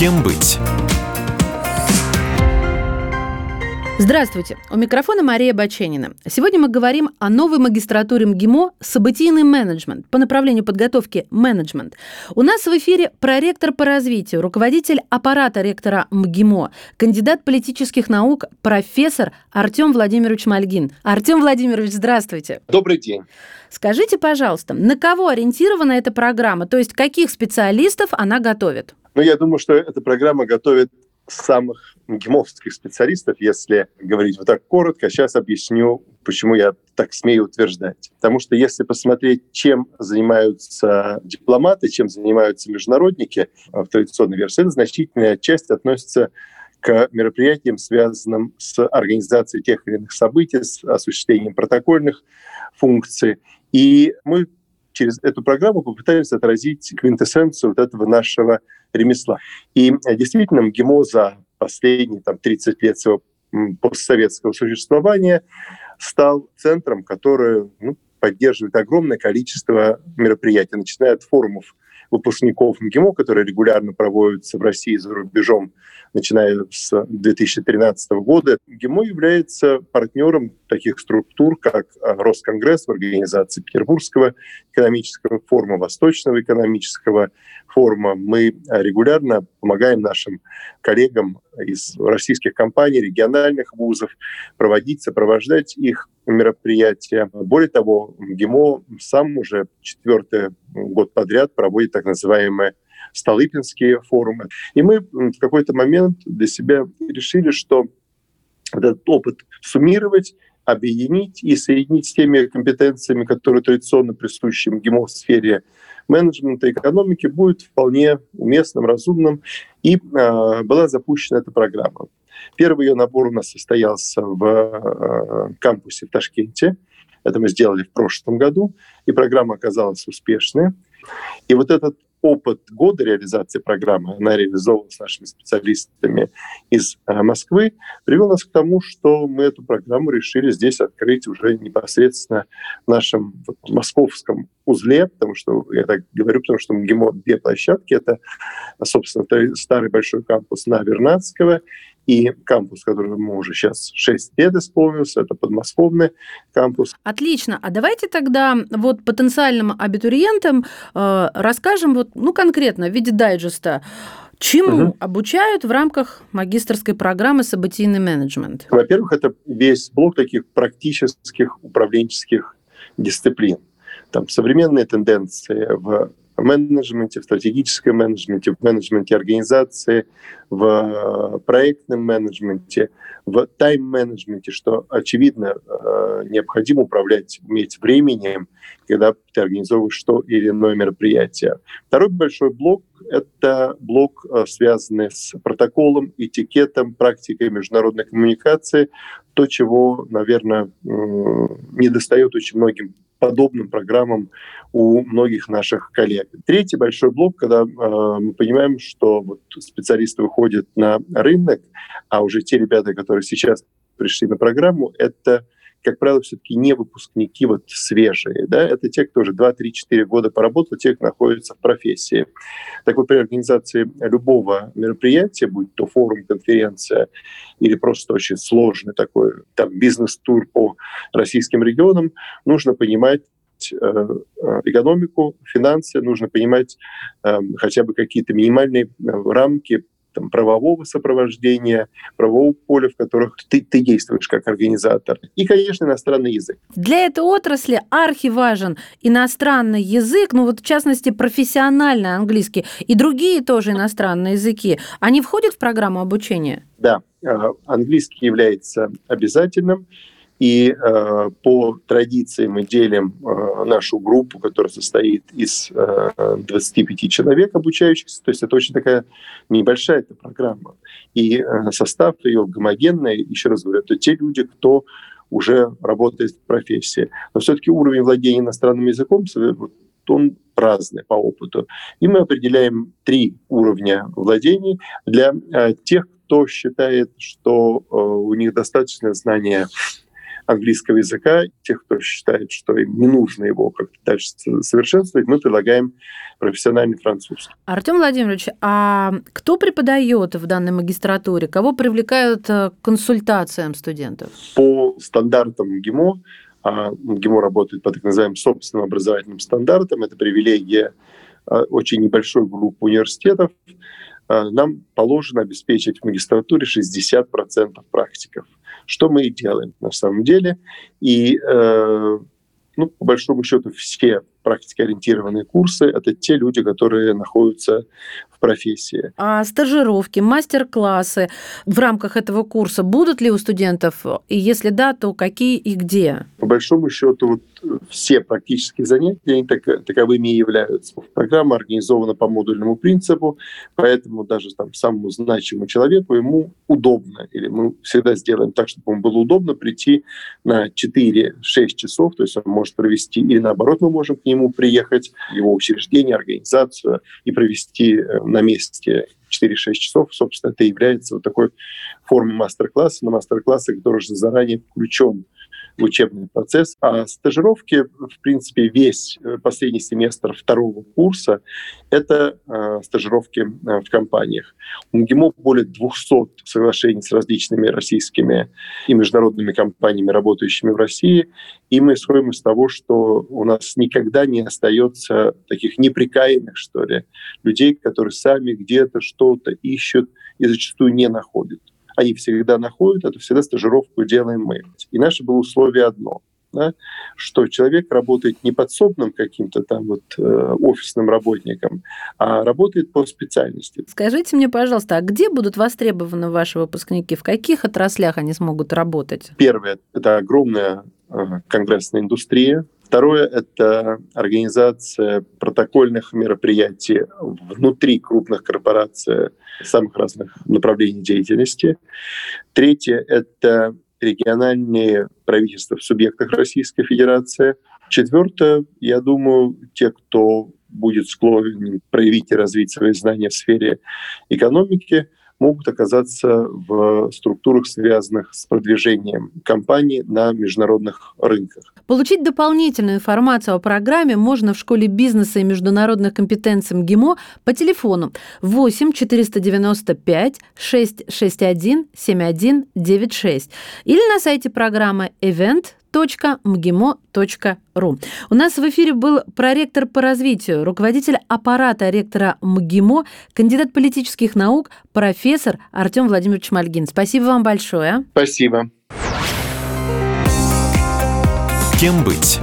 Кем быть? Здравствуйте! У микрофона Мария Баченина. Сегодня мы говорим о новой магистратуре МГИМО «Событийный менеджмент» по направлению подготовки «Менеджмент». У нас в эфире проректор по развитию, руководитель аппарата ректора МГИМО, кандидат политических наук, профессор Артем Владимирович Мальгин. Артем Владимирович, здравствуйте! Добрый день! Скажите, пожалуйста, на кого ориентирована эта программа, то есть каких специалистов она готовит? Ну, я думаю, что эта программа готовит самых МГИМОвских специалистов, если говорить вот так коротко. Сейчас объясню, почему я так смею утверждать. Потому что если посмотреть, чем занимаются дипломаты, чем занимаются международники в традиционной версии, это значительная часть относится к мероприятиям, связанным с организацией тех или иных событий, с осуществлением протокольных функций. И мы через эту программу попытались отразить квинтэссенцию вот этого нашего ремесла. И э, действительно, МГИМО за последние там, 30 лет своего постсоветского существования стал центром, который ну, поддерживает огромное количество мероприятий, начиная от форумов выпускников МГИМО, которые регулярно проводятся в России и за рубежом, начиная с 2013 года. МГИМО является партнером таких структур, как а, Росконгресс в организации Петербургского экономического форума, Восточного экономического форума. Мы регулярно помогаем нашим коллегам из российских компаний, региональных вузов проводить, сопровождать их мероприятия. Более того, ГИМО сам уже четвертый год подряд проводит так называемые Столыпинские форумы. И мы в какой-то момент для себя решили, что этот опыт суммировать, объединить и соединить с теми компетенциями, которые традиционно присущи МГИМО в сфере менеджмента экономики, будет вполне уместным, разумным. И э, была запущена эта программа. Первый ее набор у нас состоялся в э, кампусе в Ташкенте. Это мы сделали в прошлом году, и программа оказалась успешной. И вот этот опыт года реализации программы, она реализована с нашими специалистами из э, Москвы, привел нас к тому, что мы эту программу решили здесь открыть уже непосредственно в нашем вот, московском узле, потому что я так говорю, потому что МГИМО две площадки. Это, собственно, старый большой кампус на Вернадского и кампус, которому уже сейчас 6 лет исполнился, это подмосковный кампус. Отлично. А давайте тогда вот потенциальным абитуриентам э, расскажем вот, ну, конкретно в виде дайджеста, Чему угу. обучают в рамках магистрской программы «Событийный менеджмент»? Во-первых, это весь блок таких практических управленческих дисциплин. Там современные тенденции в менеджменте, в стратегическом менеджменте, в менеджменте организации, в э, проектном менеджменте, в тайм-менеджменте, что, очевидно, э, необходимо управлять, уметь временем, когда ты организовываешь то или иное мероприятие. Второй большой блок — это блок, э, связанный с протоколом, этикетом, практикой международной коммуникации, то, чего, наверное, не достает очень многим подобным программам у многих наших коллег. Третий большой блок, когда э, мы понимаем, что вот специалисты выходят на рынок, а уже те ребята, которые сейчас пришли на программу, это как правило, все-таки не выпускники вот свежие. Да? Это те, кто уже 2-3-4 года поработал, те, кто находится в профессии. Так вот, при организации любого мероприятия, будь то форум, конференция или просто очень сложный такой там, бизнес-тур по российским регионам, нужно понимать, э, э, экономику, финансы, нужно понимать э, хотя бы какие-то минимальные рамки там, правового сопровождения, правового поля, в которых ты, ты действуешь как организатор. И, конечно, иностранный язык. Для этой отрасли архиважен иностранный язык, ну вот в частности профессиональный английский и другие тоже иностранные языки. Они входят в программу обучения? Да, а, английский является обязательным. И э, по традиции мы делим э, нашу группу, которая состоит из э, 25 человек обучающихся. То есть это очень такая небольшая эта программа. И э, состав ее гомогенный, еще раз говорю, это те люди, кто уже работает в профессии. Но все-таки уровень владения иностранным языком он разный по опыту. И мы определяем три уровня владений для э, тех, кто считает, что э, у них достаточно знания английского языка. Тех, кто считает, что им не нужно его как-то дальше совершенствовать, мы предлагаем профессиональный французский. Артем Владимирович, а кто преподает в данной магистратуре? Кого привлекают к консультациям студентов? По стандартам ГИМО а ГИМО работает по так называемым собственным образовательным стандартам. Это привилегия а, очень небольшой группы университетов. А, нам положено обеспечить в магистратуре 60% практиков, что мы и делаем на самом деле. И э, ну, по большому счету все практикоориентированные курсы – это те люди, которые находятся профессии. А стажировки, мастер-классы в рамках этого курса будут ли у студентов? И если да, то какие и где? По большому счету, вот все практические занятия они так, таковыми и являются. Программа организована по модульному принципу, поэтому даже там самому значимому человеку ему удобно, или мы всегда сделаем так, чтобы ему было удобно прийти на 4-6 часов, то есть он может провести, или наоборот, мы можем к нему приехать, его учреждение, организацию, и провести э, на месте 4-6 часов, собственно, это является вот такой формой мастер-класса. На мастер-классах должен заранее включен учебный процесс. А стажировки, в принципе, весь э, последний семестр второго курса – это э, стажировки э, в компаниях. У МГИМО более 200 соглашений с различными российскими и международными компаниями, работающими в России. И мы исходим из того, что у нас никогда не остается таких неприкаянных, что ли, людей, которые сами где-то что-то ищут и зачастую не находят они всегда находят, это всегда стажировку делаем мы. И наше было условие одно да, что человек работает не подсобным каким-то там вот э, офисным работником, а работает по специальности. Скажите мне, пожалуйста, а где будут востребованы ваши выпускники? В каких отраслях они смогут работать? Первое – это огромная конгрессная индустрия, Второе – это организация протокольных мероприятий внутри крупных корпораций самых разных направлений деятельности. Третье – это региональные правительства в субъектах Российской Федерации. Четвертое, я думаю, те, кто будет склонен проявить и развить свои знания в сфере экономики – могут оказаться в структурах, связанных с продвижением компании на международных рынках. Получить дополнительную информацию о программе можно в школе бизнеса и международных компетенций МГИМО по телефону 8 495 661 7196 или на сайте программы event mgimo.ru. У нас в эфире был проректор по развитию, руководитель аппарата ректора МГИМО, кандидат политических наук, профессор Артем Владимирович Мальгин. Спасибо вам большое. Спасибо. Кем быть?